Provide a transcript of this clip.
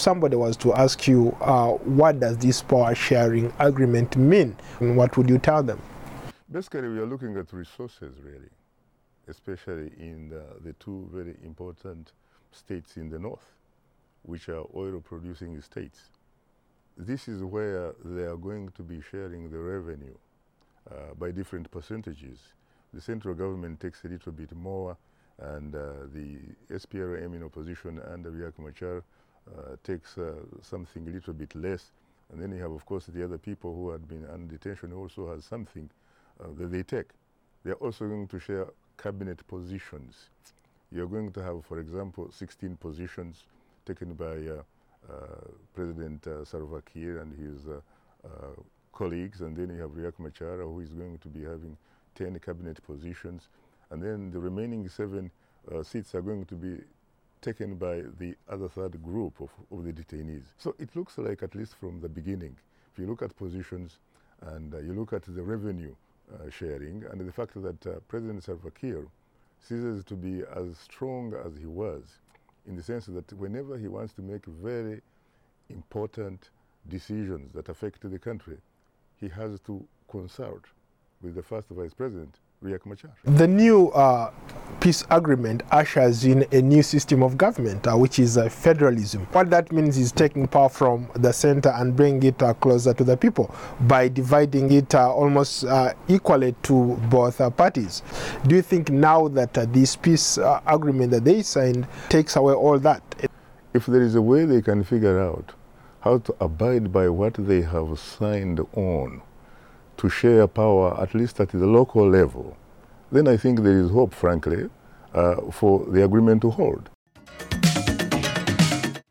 somebody was to ask you, uh, what does this power sharing agreement mean? And what would you tell them? Basically, we are looking at resources, really, especially in the, the two very important states in the north, which are oil producing states. This is where they are going to be sharing the revenue uh, by different percentages. The central government takes a little bit more, and uh, the SPLM in opposition under Riek Machar takes uh, something a little bit less. And then you have, of course, the other people who had been under detention also has something uh, that they take. They are also going to share cabinet positions. You're going to have, for example, 16 positions taken by uh, uh, President uh, Salva Kiir and his colleagues, and then you have Riek Machara, who is going to be having 10 cabinet positions, and then the remaining seven seats are going to be taken by the other third group of, of the detainees. So it looks like, at least from the beginning, if you look at positions and uh, you look at the revenue uh, sharing and the fact that uh, President Salva Kiir ceases to be as strong as he was in the sense that whenever he wants to make very important decisions that affect the country, he has to consult with the first vice president, Riek Machar. The new uh, peace agreement ushers in a new system of government, uh, which is uh, federalism. What that means is taking power from the center and bringing it uh, closer to the people by dividing it uh, almost uh, equally to both parties. Do you think now that this peace agreement that they signed takes away all that? If there is a way they can figure out how to abide by what they have signed on, to share power, at least at the local level, then I think there is hope, frankly, uh, for the agreement to hold.